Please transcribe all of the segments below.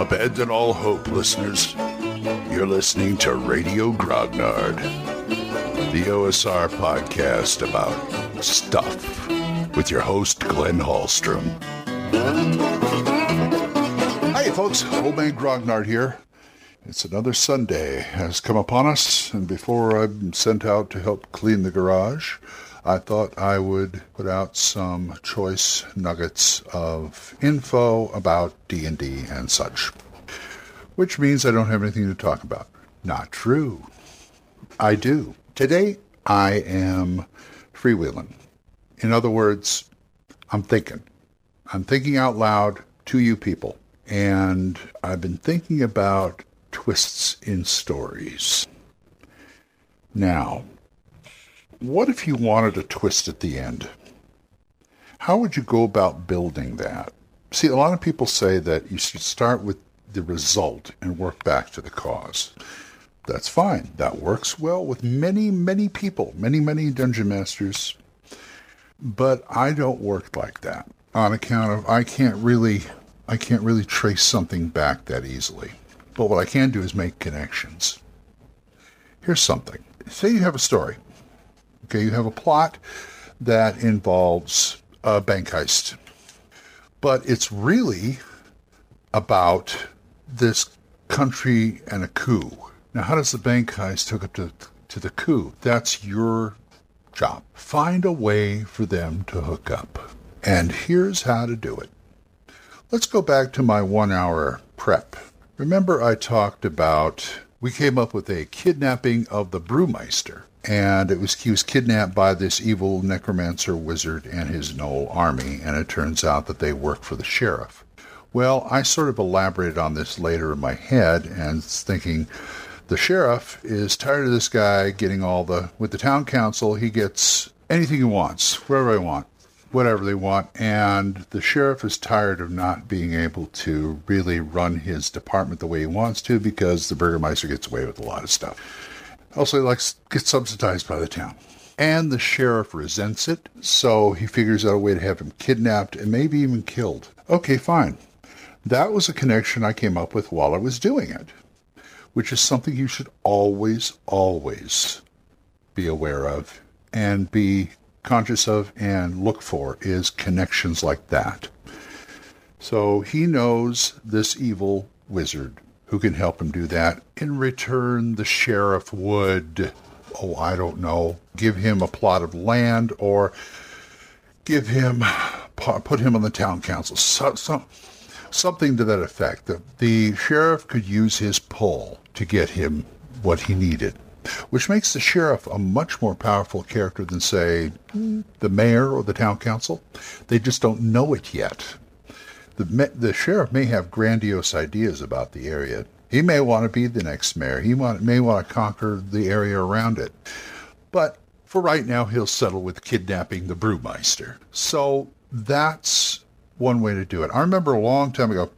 Abandon all hope, listeners. You're listening to Radio Grognard, the OSR podcast about stuff with your host, Glenn Hallstrom. Hi, folks. Old Man Grognard here. It's another Sunday has come upon us, and before I'm sent out to help clean the garage, I thought I would put out some choice nuggets of info about D&D and such. Which means I don't have anything to talk about. Not true. I do. Today I am freewheeling. In other words, I'm thinking. I'm thinking out loud to you people. And I've been thinking about twists in stories. Now, what if you wanted a twist at the end? How would you go about building that? See, a lot of people say that you should start with the result and work back to the cause. That's fine. That works well with many, many people, many, many dungeon masters. But I don't work like that on account of I can't really I can't really trace something back that easily. But what I can do is make connections. Here's something. Say you have a story. Okay, you have a plot that involves a bank heist. But it's really about this country and a coup. Now, how does the bank heist hook up to, to the coup? That's your job. Find a way for them to hook up. And here's how to do it. Let's go back to my one hour prep. Remember, I talked about we came up with a kidnapping of the brewmeister and it was he was kidnapped by this evil necromancer wizard and his gnoll army and it turns out that they work for the sheriff. Well i sort of elaborated on this later in my head and thinking the sheriff is tired of this guy getting all the with the town council he gets anything he wants whatever they want whatever they want and the sheriff is tired of not being able to really run his department the way he wants to because the burgermeister gets away with a lot of stuff also, he likes get subsidized by the town. And the sheriff resents it, so he figures out a way to have him kidnapped and maybe even killed. Okay, fine. That was a connection I came up with while I was doing it, which is something you should always, always be aware of and be conscious of and look for is connections like that. So he knows this evil wizard who can help him do that. In return, the sheriff would, oh, I don't know, give him a plot of land or give him, put him on the town council, so, so, something to that effect. The, the sheriff could use his pull to get him what he needed which makes the sheriff a much more powerful character than, say, the mayor or the town council. They just don't know it yet the the sheriff may have grandiose ideas about the area. He may want to be the next mayor. He want, may want to conquer the area around it. But for right now, he'll settle with kidnapping the brewmeister. So that's one way to do it. I remember a long time ago,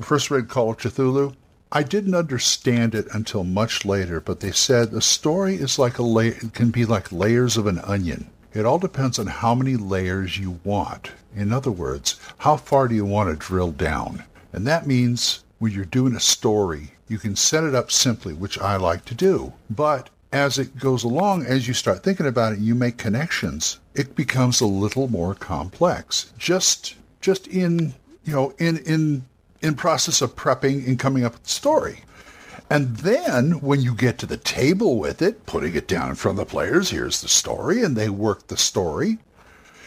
first read Call of Cthulhu. I didn't understand it until much later, but they said a story is like a can be like layers of an onion. It all depends on how many layers you want. In other words, how far do you want to drill down? And that means when you're doing a story, you can set it up simply, which I like to do. But as it goes along, as you start thinking about it, you make connections, it becomes a little more complex. Just just in you know, in in in process of prepping and coming up with the story. And then when you get to the table with it, putting it down in front of the players, here's the story, and they work the story,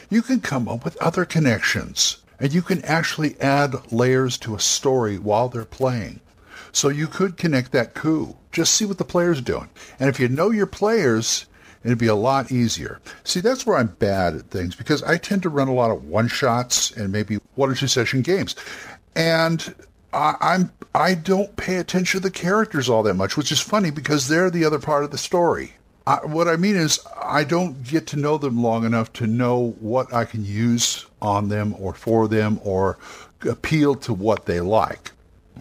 you can come up with other connections. And you can actually add layers to a story while they're playing. So you could connect that coup. Just see what the players are doing. And if you know your players, it'd be a lot easier. See, that's where I'm bad at things because I tend to run a lot of one shots and maybe one or two session games. And I, I'm I don't pay attention to the characters all that much, which is funny because they're the other part of the story. I, what I mean is, I don't get to know them long enough to know what I can use on them or for them or appeal to what they like.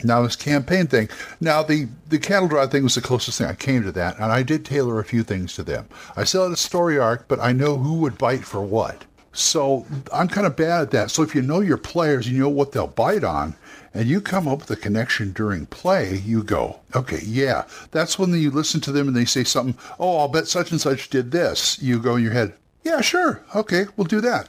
Now this campaign thing. Now the the cattle drive thing was the closest thing I came to that, and I did tailor a few things to them. I still had a story arc, but I know who would bite for what. So I'm kind of bad at that. So if you know your players, you know what they'll bite on, and you come up with a connection during play, you go, okay, yeah. That's when you listen to them and they say something, oh, I'll bet such and such did this. You go in your head, yeah, sure. Okay, we'll do that.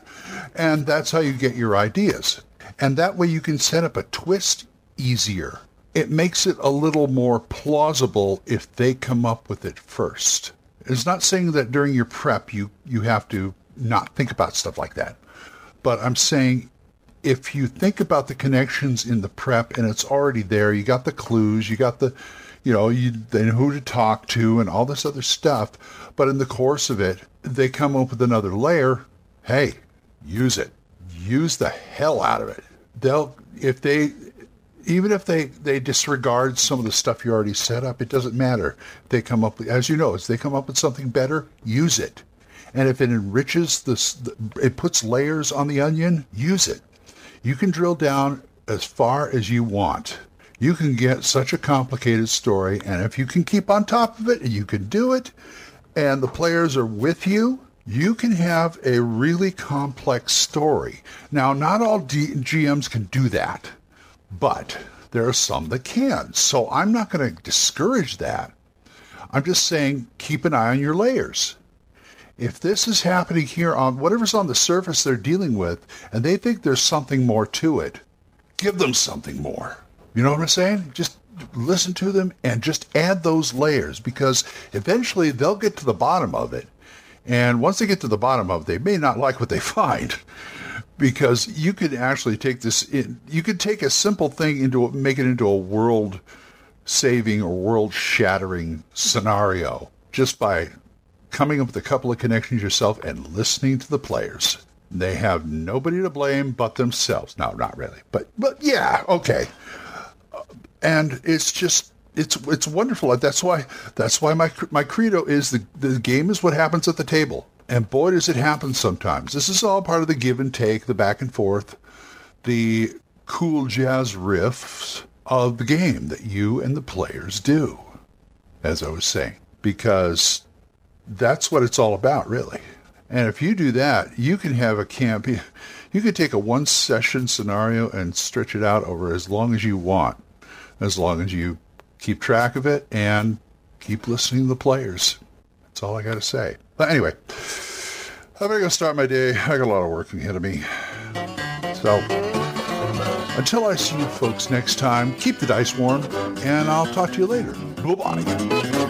And that's how you get your ideas. And that way you can set up a twist easier. It makes it a little more plausible if they come up with it first. It's not saying that during your prep you, you have to not think about stuff like that. But I'm saying if you think about the connections in the prep and it's already there, you got the clues, you got the, you know, you they know who to talk to and all this other stuff. But in the course of it, they come up with another layer. Hey, use it. Use the hell out of it. They'll if they even if they, they disregard some of the stuff you already set up, it doesn't matter. They come up as you know, as they come up with something better, use it. And if it enriches this, it puts layers on the onion, use it. You can drill down as far as you want. You can get such a complicated story, and if you can keep on top of it, and you can do it, and the players are with you, you can have a really complex story. Now, not all D- GMs can do that, but there are some that can. So I'm not going to discourage that. I'm just saying keep an eye on your layers if this is happening here on whatever's on the surface they're dealing with, and they think there's something more to it, give them something more. You know what I'm saying? Just listen to them and just add those layers because eventually they'll get to the bottom of it. And once they get to the bottom of it, they may not like what they find because you could actually take this in, you could take a simple thing into make it into a world saving or world shattering scenario just by coming up with a couple of connections yourself and listening to the players. They have nobody to blame but themselves. No, not really, but but yeah, okay. And it's just it's it's wonderful. That's why that's why my my credo is the the game is what happens at the table. And boy, does it happen sometimes. This is all part of the give and take, the back and forth, the cool jazz riffs of the game that you and the players do, as I was saying. Because that's what it's all about, really. And if you do that, you can have a camp. You could take a one session scenario and stretch it out over as long as you want, as long as you keep track of it and keep listening to the players. That's all I got to say. But anyway, I'm going to go start my day. I got a lot of work ahead of me. So until I see you folks next time, keep the dice warm, and I'll talk to you later. Bye bye